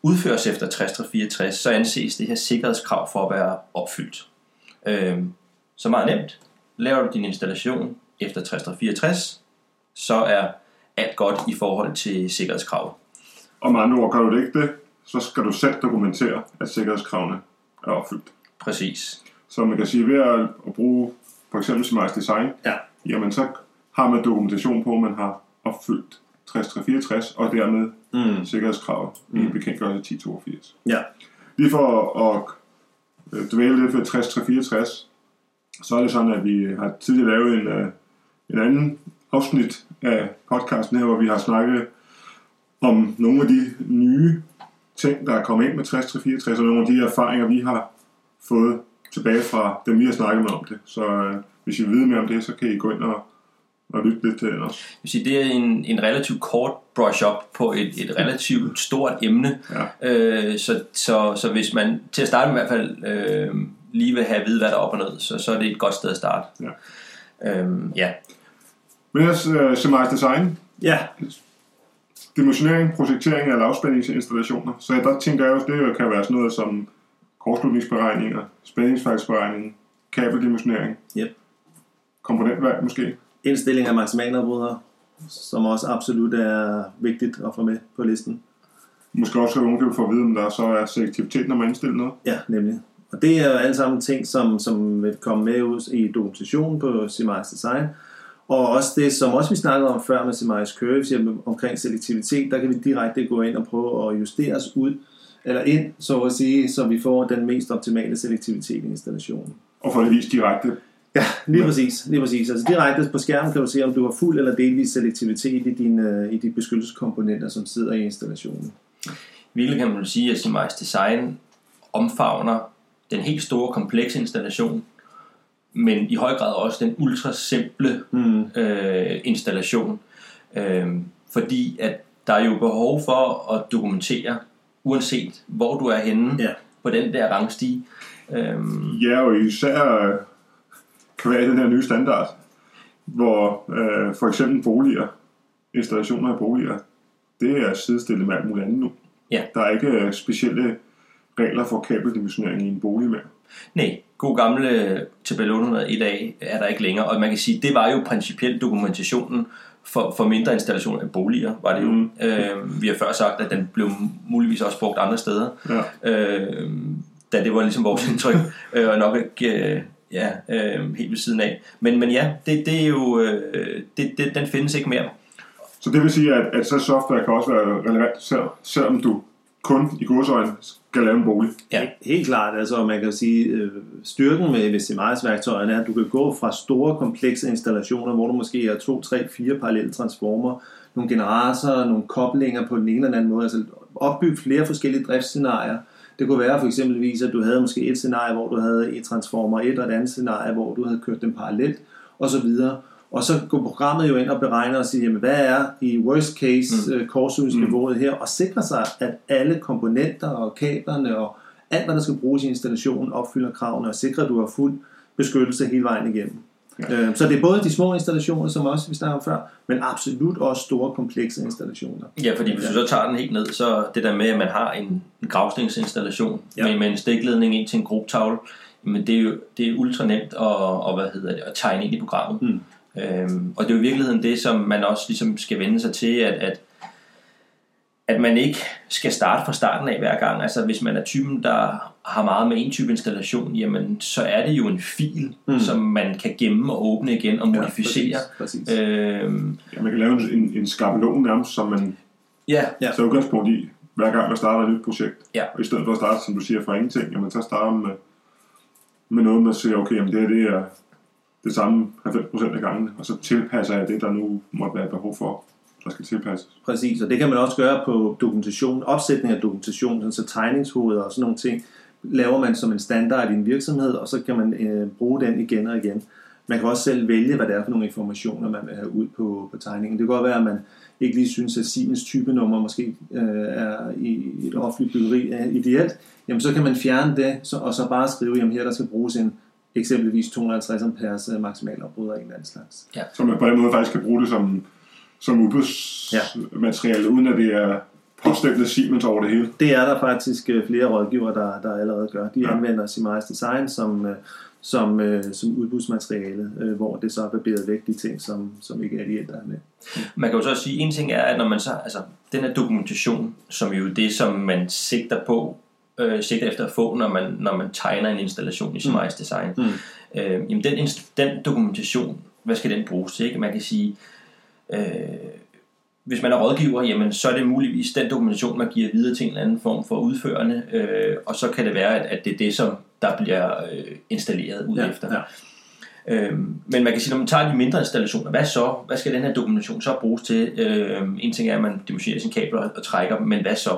Speaker 1: udføres efter 6364, så anses det her sikkerhedskrav for at være opfyldt. Øhm, så meget nemt. Laver du din installation efter 6364, så er alt godt i forhold til sikkerhedskrav.
Speaker 3: Og med andre ord, gør du det ikke det, så skal du selv dokumentere, at sikkerhedskravene er opfyldt.
Speaker 1: Præcis.
Speaker 3: Så man kan sige, ved at, at bruge for eksempel Smiles Design,
Speaker 2: Ja.
Speaker 3: jamen så har man dokumentation på, at man har opfyldt 6364, og dermed
Speaker 2: Mm.
Speaker 3: sikkerhedskravet mm. i bekendtgørelse 1082.
Speaker 2: Ja.
Speaker 3: Lige for at øh, dvæle lidt ved 6364, så er det sådan, at vi har tidligere lavet en, øh, en anden afsnit af podcasten her, hvor vi har snakket om nogle af de nye ting, der er kommet ind med 60-64, og nogle af de erfaringer, vi har fået tilbage fra dem, vi har snakket med om det. Så øh, hvis I vil vide mere om det, så kan I gå ind og, og lytte lidt til det også.
Speaker 1: Jeg vil sige, det er en, en relativt kort brush-up på et, et relativt stort emne.
Speaker 3: Ja.
Speaker 1: Øh, så, så, så hvis man til at starte med i hvert fald øh, lige vil have at vide, hvad der er op og ned, så, så er det et godt sted at starte.
Speaker 3: Ja.
Speaker 1: Øhm, ja.
Speaker 3: Men ellers, uh, Semize Design,
Speaker 2: Ja,
Speaker 3: dimensionering, projektering af lavspændingsinstallationer. Så der tænker jeg også, det kan være sådan noget som kortslutningsberegninger, spændingsfejlsberegning, kabeldimensionering,
Speaker 2: Yep.
Speaker 3: komponentvalg måske.
Speaker 2: Indstilling af maksimalafbrydere, som også absolut er vigtigt at få med på listen.
Speaker 3: Måske også kan få at vide, om der så er selektivitet, når man indstiller noget.
Speaker 2: Ja, nemlig. Og det er jo alle sammen ting, som, som vil komme med ud i dokumentationen på Semize Design. Og også det, som også vi snakkede om før med Semize Curves, jamen, omkring selektivitet, der kan vi direkte gå ind og prøve at justere os ud, eller ind, så at sige, så vi får den mest optimale selektivitet i installationen.
Speaker 3: Og få det vist direkte.
Speaker 2: Ja, lige præcis. Lige præcis. Altså direkte på skærmen kan du se, om du har fuld eller delvis selektivitet i dine, i de beskyttelseskomponenter, som sidder i installationen.
Speaker 1: Virkelig kan man sige, at Simize Design omfavner den helt store, komplekse installation, men i høj grad også den ultra simple
Speaker 2: Mm.
Speaker 1: øh, installation. Øh, fordi at der er jo behov for at dokumentere, uanset hvor du er henne
Speaker 2: Ja.
Speaker 1: på den der rangstige. Øh,
Speaker 3: Ja, og især øh, kvæg den her nye standard, hvor øh, for eksempel boliger, installationer af boliger, det er sidestillet med alt muligt andet nu.
Speaker 1: Ja.
Speaker 3: Der er ikke øh, specielle regler for kabeldimensionering i en bolig mere.
Speaker 1: Nej, god gamle tabel 801A er der ikke længere, og man kan sige, det var jo principielt dokumentationen for, for mindre installationer af boliger, var det jo.
Speaker 3: Mm.
Speaker 1: Øh, vi har før sagt, at den blev muligvis også brugt andre steder,
Speaker 3: Ja.
Speaker 1: øh, da det var ligesom vores indtryk, øh, og nok ikke øh, ja, øh, helt ved siden af. Men, men ja, det, det er jo, øh, det, det, den findes ikke mere.
Speaker 3: Så det vil sige, at, at så software kan også være relevant, selv, selvom du kun i godsøjne skal lave en bolig.
Speaker 1: Ja.
Speaker 2: Helt klart, altså man kan sige, øh, styrken med VCMIS-værktøjerne er, at du kan gå fra store, komplekse installationer, hvor du måske har to, tre, fire parallelle transformer, nogle generatorer, nogle koblinger på den ene eller den anden måde, altså opbygge flere forskellige driftsscenarier. Det kunne være for eksempelvis, at du havde måske et scenarie, hvor du havde et transformer 1, og et andet scenarie, hvor du havde kørt dem parallelt, og så videre. Og så går programmet jo ind og beregner og siger, jamen, hvad er i worst case mm. korsydningsniveauet her, og sikrer sig, at alle komponenter og kablerne og alt, hvad der skal bruges i installationen, opfylder kravene, og sikrer, at du har fuld beskyttelse hele vejen igennem.
Speaker 3: Ja.
Speaker 2: Øh, Så det er både de små installationer, som også vi snakkede om før, men absolut også store, komplekse installationer.
Speaker 1: Ja, fordi hvis du så tager den helt ned, så det der med, at man har en, en gravstensinstallation
Speaker 2: Ja.
Speaker 1: med, med en stikledning ind til en grobtavle, men det er jo det er ultra nemt at, og, hvad hedder det, at tegne ind i programmet.
Speaker 2: Mm.
Speaker 1: Øhm, og det er jo i virkeligheden det, som man også ligesom skal vende sig til, at, at, at man ikke skal starte fra starten af hver gang. Altså hvis man er typen, der har meget med en type installation, jamen så er det jo en fil,
Speaker 2: Mm.
Speaker 1: som man kan gemme og åbne igen og modificere.
Speaker 2: Ja, præcis, præcis.
Speaker 1: øhm,
Speaker 3: Ja, man kan lave en, en skabelon nærmest, som man
Speaker 1: ja,
Speaker 2: Ja.
Speaker 3: tager udgangspunkt i, hver gang man starter et nyt projekt.
Speaker 1: Ja.
Speaker 3: Og i stedet for at starte, som du siger, fra ingenting, jamen så starter man med, med noget, man siger, okay, jamen det her det er det samme 90% af gangene, og så tilpasser jeg det, der nu måtte være behov for, der skal tilpasses.
Speaker 2: Præcis, og det kan man også gøre på dokumentation, opsætning af dokumentation, sådan så tegningshoveder og sådan nogle ting, laver man som en standard i en virksomhed, og så kan man øh, bruge den igen og igen. Man kan også selv vælge, hvad det er for nogle informationer, man vil have ud på, på tegningen. Det kan godt være, at man ikke lige synes, at Siemens typenummer måske øh, er i et offentligt byggeri er ideelt. Jamen så kan man fjerne det, så, og så bare skrive, jamen her der skal bruges en eksempelvis 250 amperes øh, maksimalafbryder af en eller anden slags.
Speaker 3: Så man på den måde faktisk kan bruge det som, som udbudsmateriale, uden at det er påstemplet Siemens over det hele.
Speaker 2: Det er der faktisk øh, flere rådgivere, der, der allerede gør. De
Speaker 3: Ja.
Speaker 2: anvender Simize Design som, øh, som, øh, som udbudsmateriale, hvor det så er barberet væk de ting, som, som ikke er de der er med.
Speaker 1: Man kan jo så også sige, en ting er, at når man så, altså, den her dokumentation, som jo er det, som man sigter på, øh, sigter efter at få, når man, når man tegner en installation i Smice Design,
Speaker 2: Mm.
Speaker 1: øh, jamen den, inst- den dokumentation, hvad skal den bruges til? Ikke? Man kan sige, øh, hvis man er rådgiver, jamen, så er det muligvis den dokumentation, man giver videre til en eller anden form for udførende, øh, og så kan det være, at, at det er det, som der bliver øh, installeret ud
Speaker 2: Ja,
Speaker 1: efter.
Speaker 2: ja.
Speaker 1: Øhm, men man kan sige, når man tager de mindre installationer, hvad så? Hvad skal den her dokumentation så bruges til? Øhm, en ting er, at man dimensionerer sine kabler og trækker dem, men hvad så?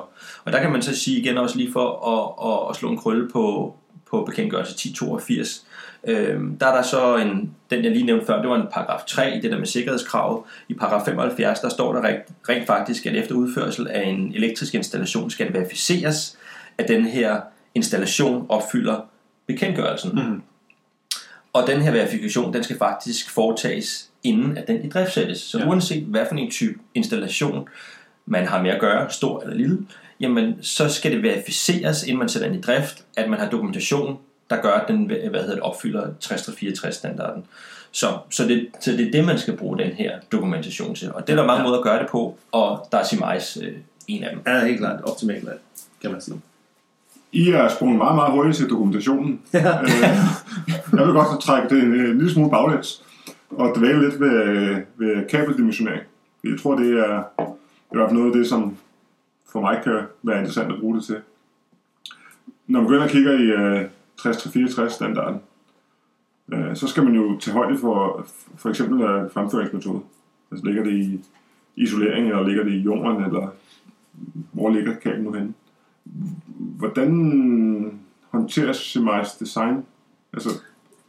Speaker 1: Og der kan man så sige igen også lige for at, at, at slå en krølle på, på bekendtgørelse 1082. Øhm, der er der så en, den jeg lige nævnte før, det var en paragraf 3 i det der med sikkerhedskrav. I paragraf 75, der står der rent, rent faktisk, at efter udførsel af en elektrisk installation skal det verificeres, at den her installation opfylder bekendtgørelsen. Mm. Og den her verifikation, den skal faktisk foretages inden at den i drift sættes. Så ja. uanset hvad for en type installation man har med at gøre, stor eller lille, jamen så skal det verificeres, inden man sætter den i drift, at man har dokumentation, der gør, at den hvad hedder det, opfylder 6364 standarden. Så, så, det, så det er det, man skal bruge den her dokumentation til. Og det er der mange ja. måder at gøre det på, og der er Simais øh, en af dem.
Speaker 2: Ja, helt klart. Optimalt, kan man sige.
Speaker 3: I er sprunget meget, meget hurtigt til dokumentationen. Ja. Øh, jeg vil godt trække det en, en lille smule baglæns og dvæle lidt ved, ved kabeldimensionering. Jeg tror, det er, i hvert fald noget af det, som for mig kan være interessant at bruge det til. Når man begynder at kigge i uh, 60-64 standarden, uh, så skal man jo tage højde for for eksempel øh, fremføringsmetode. Altså ligger det i isolering, eller ligger det i jorden, eller hvor ligger kablen nu henne? Hvordan håndteres Semi's design? Altså,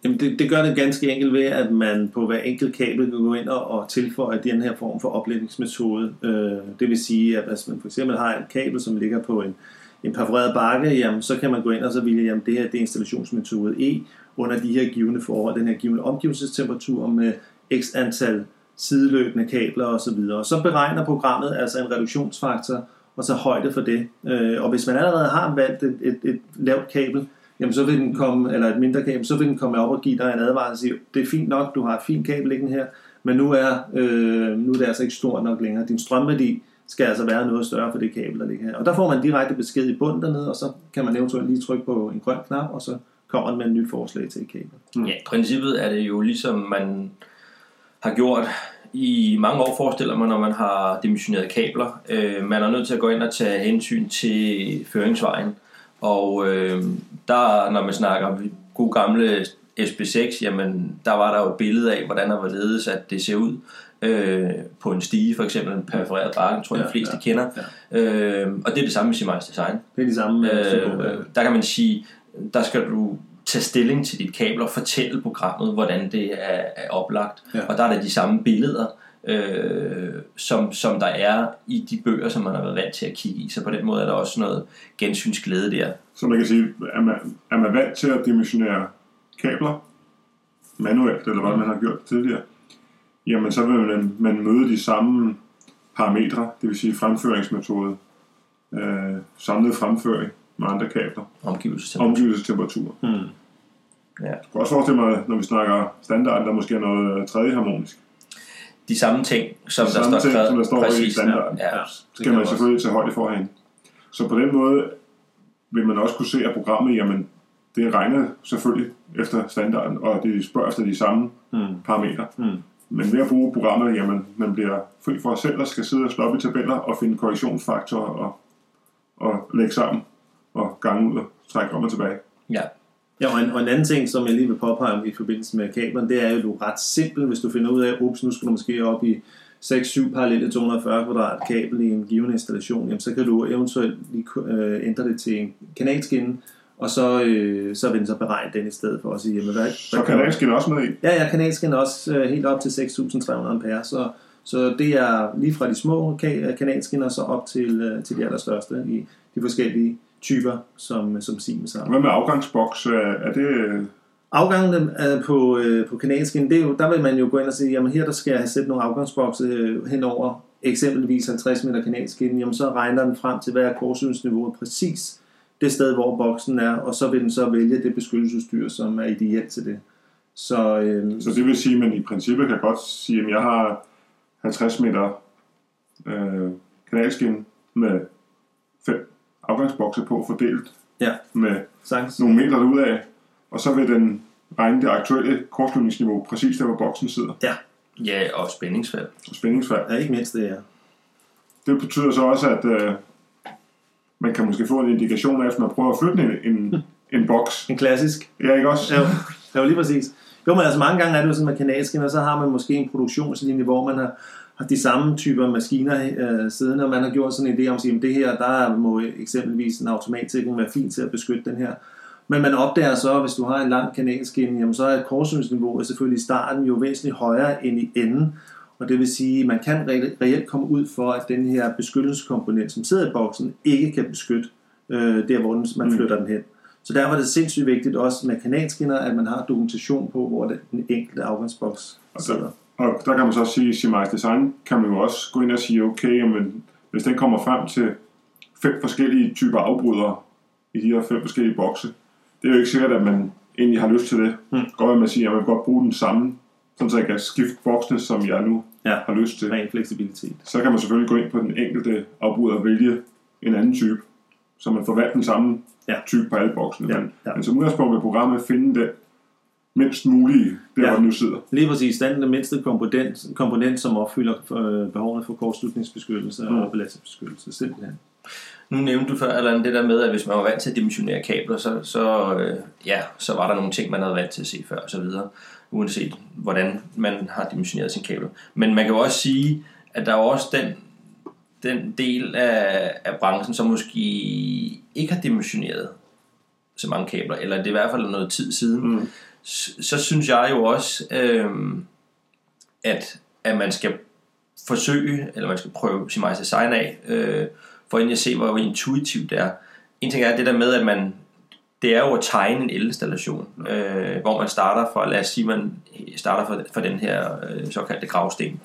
Speaker 2: Jamen det, det gør det ganske enkelt ved, at man på hver enkelt kabel kan gå ind og, og tilføje den her form for oplægningsmetode. Øh, det vil sige, at hvis man for eksempel har et kabel, som ligger på en, en perforeret bakke, jamen, så kan man gå ind og så vælge, jamen det her det er installationsmetode E under de her givende forhold, den her givende omgivelsestemperatur med x antal sideløbende kabler osv. Og så beregner programmet altså en reduktionsfaktor og så højde for det. Øh, og hvis man allerede har valgt et, et, et lavt kabel, jamen så vil den komme, eller et mindre kabel, så vil den komme op og give dig en advarsel og sige, det er fint nok, du har et fint kabel liggende her, men nu er, øh, nu er det altså ikke stort nok længere. Din strømværdi skal altså være noget større for det kabel, der ligger her. Og der får man direkte besked i bunden dernede, og så kan man eventuelt lige trykke på en grøn knap, og så kommer den med et nyt forslag til et kabel.
Speaker 1: Mm. Ja, i princippet er det jo ligesom man har gjort i mange år, forestiller man, når man har dimensioneret kabler. Øh, man er nødt til at gå ind og tage hensyn til føringsvejen. Og øh, der, når man snakker om god gamle SB6, jamen der var der jo et billede af, hvordan der var ledes, at det ser ud øh, på en stige, for eksempel en perforeret bakke, tror jeg, ja, de fleste ja, kender. Ja. Øh, og det er det samme med Simons Design.
Speaker 2: Det er det samme.
Speaker 1: Øh, øh, der kan man sige, der skal du tage stilling til dit kabel og fortælle programmet, hvordan det er, er oplagt. Ja. Og der er der de samme billeder, øh, som, som der er i de bøger, som man har været vant til at kigge i. Så på den måde er der også noget gensynsglæde der.
Speaker 3: Så man kan sige, er man, er man vant til at dimensionere kabler manuelt, eller hvad man har gjort tidligere, jamen så vil man, man møde de samme parametre, det vil sige fremføringsmetode, øh, samlet fremføring med andre kabler.
Speaker 1: Omgivelsestemperatur.
Speaker 3: Omgivelsestemperatur. Hmm. Ja. Jeg kan også forestille mig, når vi snakker standard, der måske er noget tredje harmonisk
Speaker 1: de samme ting, som
Speaker 3: de
Speaker 1: der
Speaker 3: samme
Speaker 1: står,
Speaker 3: ting, som der står
Speaker 1: præcis,
Speaker 3: i standarden. Ja, ja, skal man selvfølgelig tage højde for herinde. Så på den måde vil man også kunne se, at programmet, jamen, det regner selvfølgelig efter standarden, og det spørger efter de samme mm. parametre. Mm. Men ved at bruge programmet, jamen, man bliver fri for selv at skal sidde og slå op i tabeller og finde korrektionsfaktorer og, og lægge sammen og gange ud og trække om og tilbage.
Speaker 2: Ja, Ja, og en, og en anden ting, som jeg lige vil påpege i forbindelse med kablerne, det er jo, at du er ret simpel, hvis du finder ud af, ups, nu skal du måske op i 6-7 parallelle 240 kvadrat kabel i en given installation, jamen, så kan du eventuelt lige øh, ændre det til en kanalskinne, og så, øh, så vil den så beregne den i stedet for at sige, jamen, hvad,
Speaker 3: Så kanalskinne også med i?
Speaker 2: Ja, ja, kanalskinne også øh, helt op til 6.300 ampere, så, så det er lige fra de små kanalskinner så op til, øh, til de allerstørste i de forskellige typer, som, som Siemens har.
Speaker 3: Hvad med afgangsboks? Er det...
Speaker 2: Afgangen på, øh, på kanalskin, det er jo, der vil man jo gå ind og sige, jamen her der skal jeg have sætte nogle afgangsbokse øh, henover eksempelvis 50 meter kanalskin, jamen så regner den frem til, hvad er korsynsniveauet præcis det sted, hvor boksen er, og så vil den så vælge det beskyttelsesdyr, som er ideelt til det.
Speaker 3: Så, øh, så det vil sige, at man i princippet kan godt sige, at jeg har 50 meter øh, kanalskin med afgangsbokse på fordelt
Speaker 2: ja.
Speaker 3: med
Speaker 2: Sangs.
Speaker 3: nogle meter af, og så vil den regne det aktuelle kortslutningsniveau præcis der, hvor boksen sidder.
Speaker 1: Ja, ja og spændingsfald.
Speaker 3: Og spændingsfald.
Speaker 2: Ja, ikke mindst det, ja.
Speaker 3: Det betyder så også, at øh, man kan måske få en indikation af, når man prøver at flytte en, en, en boks.
Speaker 2: En klassisk.
Speaker 3: Ja, ikke også?
Speaker 2: Ja, ja lige præcis. Jo, men altså mange gange er det jo sådan med kanalskinner, så har man måske en produktionslinje, hvor man har, har de samme typer maskiner øh, siddende, og man har gjort sådan en idé om at det her, der må eksempelvis en automatsikring være fint til at beskytte den her. Men man opdager så, at hvis du har en lang kanalskinne, jamen så er korsynsniveauet selvfølgelig i starten jo væsentligt højere end i enden. Og det vil sige, at man kan re- reelt komme ud for, at den her beskyttelseskomponent, som sidder i boksen, ikke kan beskytte øh, der, hvor den, man
Speaker 3: Mm.
Speaker 2: flytter den hen. Så derfor er det sindssygt vigtigt også med kanalskinner, at man har dokumentation på, hvor den enkelte afgangsboks
Speaker 3: Og
Speaker 2: sidder.
Speaker 3: der, og der kan man så også sige, at Simais Design kan man jo også gå ind og sige, okay, jamen, hvis den kommer frem til fem forskellige typer afbrydere i de her fem forskellige bokse, det er jo ikke sikkert, at man egentlig har lyst til det.
Speaker 2: Mm.
Speaker 3: Godt, at man siger, at jeg vil godt bruge den samme, sådan så jeg kan skifte boksene, som jeg nu
Speaker 2: Ja.
Speaker 3: har lyst til.
Speaker 2: Ren fleksibilitet.
Speaker 3: Så kan man selvfølgelig gå ind på den enkelte afbryder og vælge en anden type, så man får valgt den samme
Speaker 2: Ja.
Speaker 3: type på alle boksene.
Speaker 2: Ja,
Speaker 3: Men,
Speaker 2: ja.
Speaker 3: men som udgangspunkt vil programmet finde den mindst mulige, der
Speaker 2: Ja.
Speaker 3: hvor den nu sidder.
Speaker 2: Lige præcis, den den mindste komponent, komponent som opfylder øh, behovene for kortslutningsbeskyttelse
Speaker 3: Mm.
Speaker 2: og belastningsbeskyttelse, simpelthen.
Speaker 1: Nu nævnte du før, Allan, det der med, at hvis man var vant til at dimensionere kabler, så, så, øh, ja, så var der nogle ting, man havde vant til at se før og så videre, uanset hvordan man har dimensioneret sin kabel. Men man kan jo også sige, at der er også den, den del af, af branchen, som måske ikke har dimensioneret så mange kabler, eller det er i hvert fald noget tid siden,
Speaker 3: Mm.
Speaker 1: så, så synes jeg jo også, øhm, at, at man skal forsøge, eller man skal prøve sin meget design af, øh, for jeg se, hvor intuitivt det er. En ting er det der med, at man, det er jo at tegne en elinstallation, øh, hvor man starter fra, lad os sige, man starter fra, fra den her øh, såkaldte gravsten.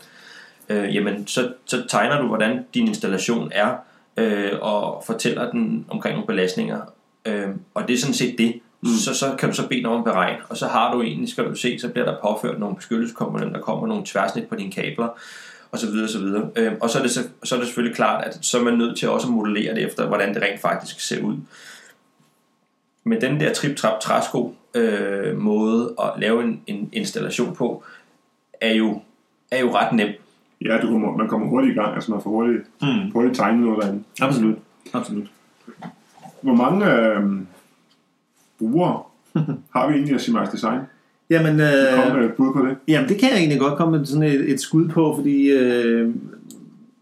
Speaker 1: Øh, jamen, så, så tegner du, hvordan din installation er, øh, og fortæller den omkring nogle belastninger. Øh, og det er sådan set det. Mm. Så, så kan du så bede om at beregne, og så har du egentlig, skal du se, så bliver der påført nogle beskyttelseskomponenter, der kommer nogle tværsnit på dine kabler, og så videre, og så videre. Øh, og så er, det så, så er det selvfølgelig klart, at så er man nødt til også at modellere det efter, hvordan det rent faktisk ser ud. Men den der trip-trap træsko øh, måde at lave en, en installation på, er jo, er jo ret nem.
Speaker 3: Ja, du kommer, man kommer hurtigt i gang, altså man får hurtigt,
Speaker 2: Mm.
Speaker 3: hurtigt tegnet noget derinde.
Speaker 2: Absolut. Absolut.
Speaker 3: Hvor mange øh, brugere har vi egentlig af Simars Design?
Speaker 2: Jamen, øh,
Speaker 3: Kom med et bud på det.
Speaker 2: Jamen, det kan jeg egentlig godt komme med sådan et, et skud på, fordi øh,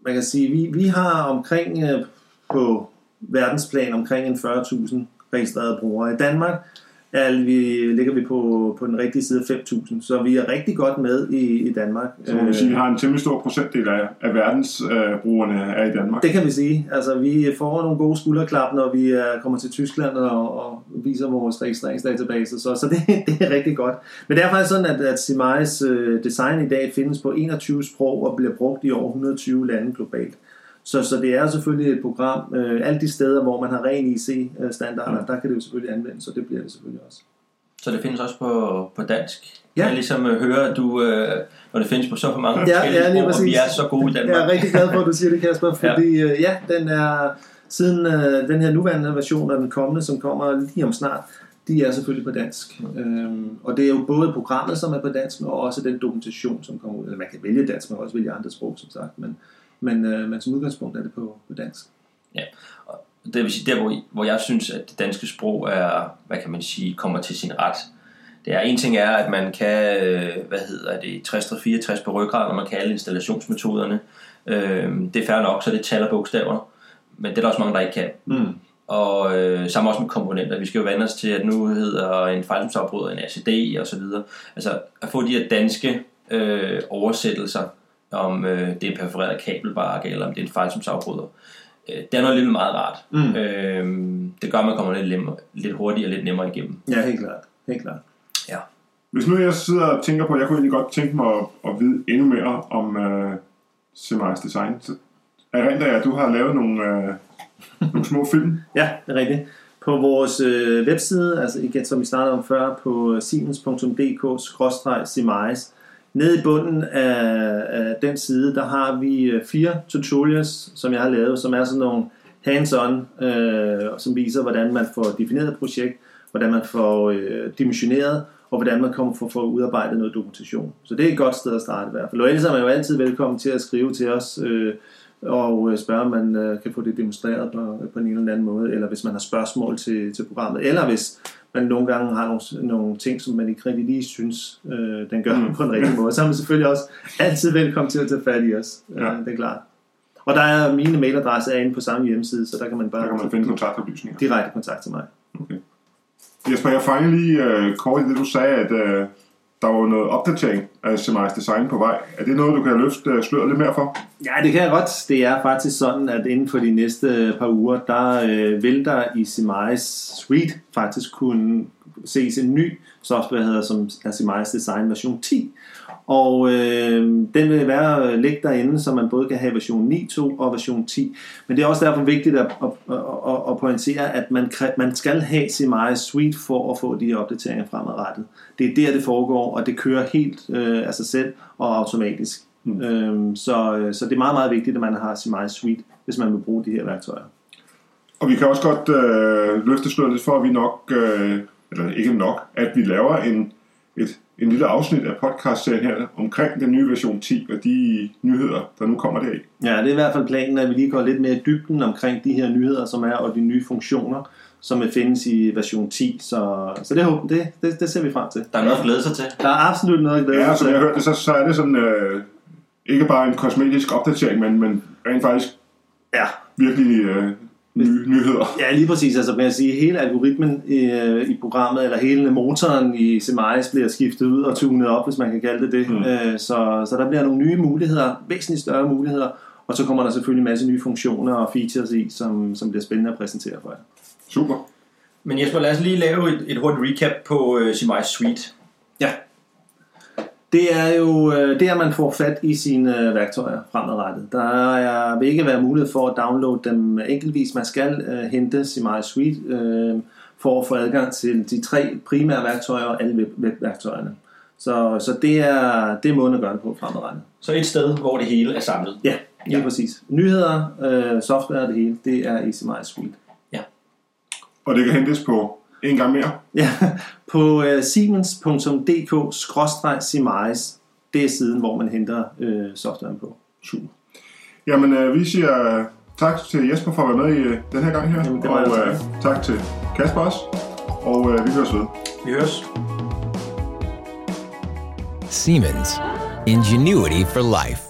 Speaker 2: man kan sige, vi, vi har omkring øh, på verdensplan omkring en 40.000 registrerede brugere. I Danmark er vi, ligger vi på, på den rigtige side af 5.000, så vi er rigtig godt med i, i Danmark.
Speaker 3: Så man
Speaker 2: Øh,
Speaker 3: sige, at vi har en temmelig stor procentdel af, af verdensbrugerne øh, er i Danmark.
Speaker 2: Det kan vi sige. Altså, vi får nogle gode skulderklap, når vi er, kommer til Tyskland og, og viser vores registreringsdatabase. Så, så det, det er rigtig godt. Men det er faktisk sådan, at, at Simais øh, design i dag findes på 21 sprog og bliver brugt i over 120 lande globalt. Så, så det er selvfølgelig et program. Øh, alle de steder, hvor man har ren IC-standarder, der kan det jo selvfølgelig anvendes, og det bliver det selvfølgelig også.
Speaker 1: Så det findes også på, på dansk.
Speaker 2: Ja.
Speaker 1: Jeg ligesom øh, hører, at du, øh, når det findes på så mange
Speaker 2: Ja,
Speaker 1: forskellige
Speaker 2: ja,
Speaker 1: sprog, og vi er så gode i Danmark.
Speaker 2: Jeg er rigtig glad for, at du siger det, Kasper, fordi ja, ja den er siden øh, den her nuværende version og den kommende, som kommer lige om snart, de er selvfølgelig på dansk. Øhm, og det er jo både programmet, som er på dansk, og også den dokumentation, som kommer ud. Eller man kan vælge dansk, man kan også vælge andre sprog, som sagt, men, men, øh, men som udgangspunkt er det på, på dansk.
Speaker 1: Det vil sige, der hvor, hvor jeg synes, at det danske sprog er, hvad kan man sige, kommer til sin ret. Det er en ting er, at man kan, øh, hvad hedder det, 60 og 64 på ryggrad, når man kan alle installationsmetoderne. Øh, det er fair nok, så det er tal og bogstaver. Men det er der også mange, der ikke kan.
Speaker 2: Mm.
Speaker 1: Og øh, sammen også med komponenter. Vi skal jo vande os til, at nu hedder en fejlsomsafbryder en ACD og så videre. Altså at få de her danske øh, oversættelser, om øh, det er en perforeret kabelbark, eller om det er en fejlsomsafbryder. Øh, det er noget lidt meget rart.
Speaker 2: Mm.
Speaker 1: Øh, det gør, at man kommer lidt, nemmere, lidt hurtigere og lidt nemmere igennem.
Speaker 2: Ja, helt klart. Helt klart.
Speaker 3: Hvis nu jeg sidder og tænker på, at jeg kunne egentlig godt tænke mig at, at vide endnu mere om øh, Simars Design, så erindrer jeg, at du har lavet nogle, øh, nogle små film.
Speaker 2: Ja, det er rigtigt. På vores øh, webside, altså igen, som vi startede om før, på siemens.dk-simais, nede i bunden af, af den side, der har vi øh, fire tutorials, som jeg har lavet, som er sådan nogle hands-on, øh, som viser, hvordan man får defineret et projekt, hvordan man får øh, dimensioneret, og hvordan man kommer for, for udarbejdet noget dokumentation. Så det er et godt sted at starte i hvert fald. Og ellers er man jo altid velkommen til at skrive til os, øh, og øh, spørge, om man øh, kan få det demonstreret på, på en eller anden måde, eller hvis man har spørgsmål til, til programmet, eller hvis man nogle gange har nogle, nogle ting, som man ikke rigtig lige synes, øh, den gør mm. på en rigtig måde. Så er man selvfølgelig også altid velkommen til at tage fat i os. Ja. Øh, det er klart. Og der er mine mailadresser inde på samme hjemmeside, så der kan man bare...
Speaker 3: Der kan man finde kontaktoplysninger.
Speaker 2: Direkte kontakt til mig.
Speaker 3: Okay. Jesper, jeg fangede lige uh, kort i det, du sagde, at uh, der var noget opdatering af Semis Design på vej. Er det noget, du kan løfte øh, sløret lidt mere for?
Speaker 2: Ja, det kan jeg godt. Det er faktisk sådan, at inden for de næste par uger, der øh, vil der i Semis Suite faktisk kunne ses en ny software, hedder som er Semis Design version 10. Og øh, den vil være øh, ligge derinde, så man både kan have version 9.2 og version 10. Men det er også derfor vigtigt at, at, at, at pointere, at man, man skal have CMI Suite for at få de opdateringer fremadrettet. Det er der, det foregår, og det kører helt øh, af sig selv og automatisk. Mm. Øhm, så, så det er meget, meget vigtigt, at man har CMI Suite, hvis man vil bruge de her værktøjer.
Speaker 3: Og vi kan også godt øh, løfte sløret lidt for, at vi nok, øh, eller ikke nok, at vi laver en, en lille afsnit af podcastserien her omkring den nye version 10 og de nyheder, der nu kommer deri.
Speaker 2: Ja, det er i hvert fald planen, at vi lige går lidt mere i dybden omkring de her nyheder, som er, og de nye funktioner, som er findes i version 10. Så, så det, det, det, det ser vi frem til.
Speaker 1: Der er noget at glæde sig til.
Speaker 2: Der er absolut noget at glæde
Speaker 3: sig til. Ja, som jeg hørte så, så er det sådan, øh, ikke bare en kosmetisk opdatering, men, men rent faktisk
Speaker 2: ja.
Speaker 3: virkelig øh, nye nyheder.
Speaker 2: Ja, lige præcis. Altså, man kan sige, hele algoritmen i, øh, i programmet, eller hele motoren i Semias bliver skiftet ud og tunet op, hvis man kan kalde det det. Mm. Øh, så, så der bliver nogle nye muligheder, væsentligt større muligheder, og så kommer der selvfølgelig en masse nye funktioner og features i, som, som bliver spændende at præsentere for jer.
Speaker 3: Super.
Speaker 1: Men Jesper, lad os lige lave et, et hurtigt recap på uh, Semias Suite.
Speaker 2: Ja. Det er jo øh, det, at man får fat i sine øh, værktøjer fremadrettet. Der er, vil ikke være mulighed for at downloade dem enkeltvis. Man skal uh, hente Simai Suite uh, for at få adgang til de tre primære værktøjer og alle web- webværktøjerne. Så, så det er det er måden at gøre det på fremadrettet.
Speaker 1: Så et sted, hvor det hele er samlet?
Speaker 2: Ja, lige ja. præcis. Nyheder, uh, software og det hele, det er i Simai Suite.
Speaker 1: Ja.
Speaker 3: Og det kan hentes på en gang mere?
Speaker 2: Ja, på uh, siemens.dk-simise, det er siden, hvor man henter uh, softwaren på.
Speaker 3: Super. Jamen, uh, vi siger tak til Jesper for at være med i uh, den her gang her.
Speaker 2: Jamen, det
Speaker 3: og
Speaker 2: uh,
Speaker 3: tak til Kasper også. Og uh, vi høres ved.
Speaker 1: Vi høres.
Speaker 4: Siemens. Ingenuity for life.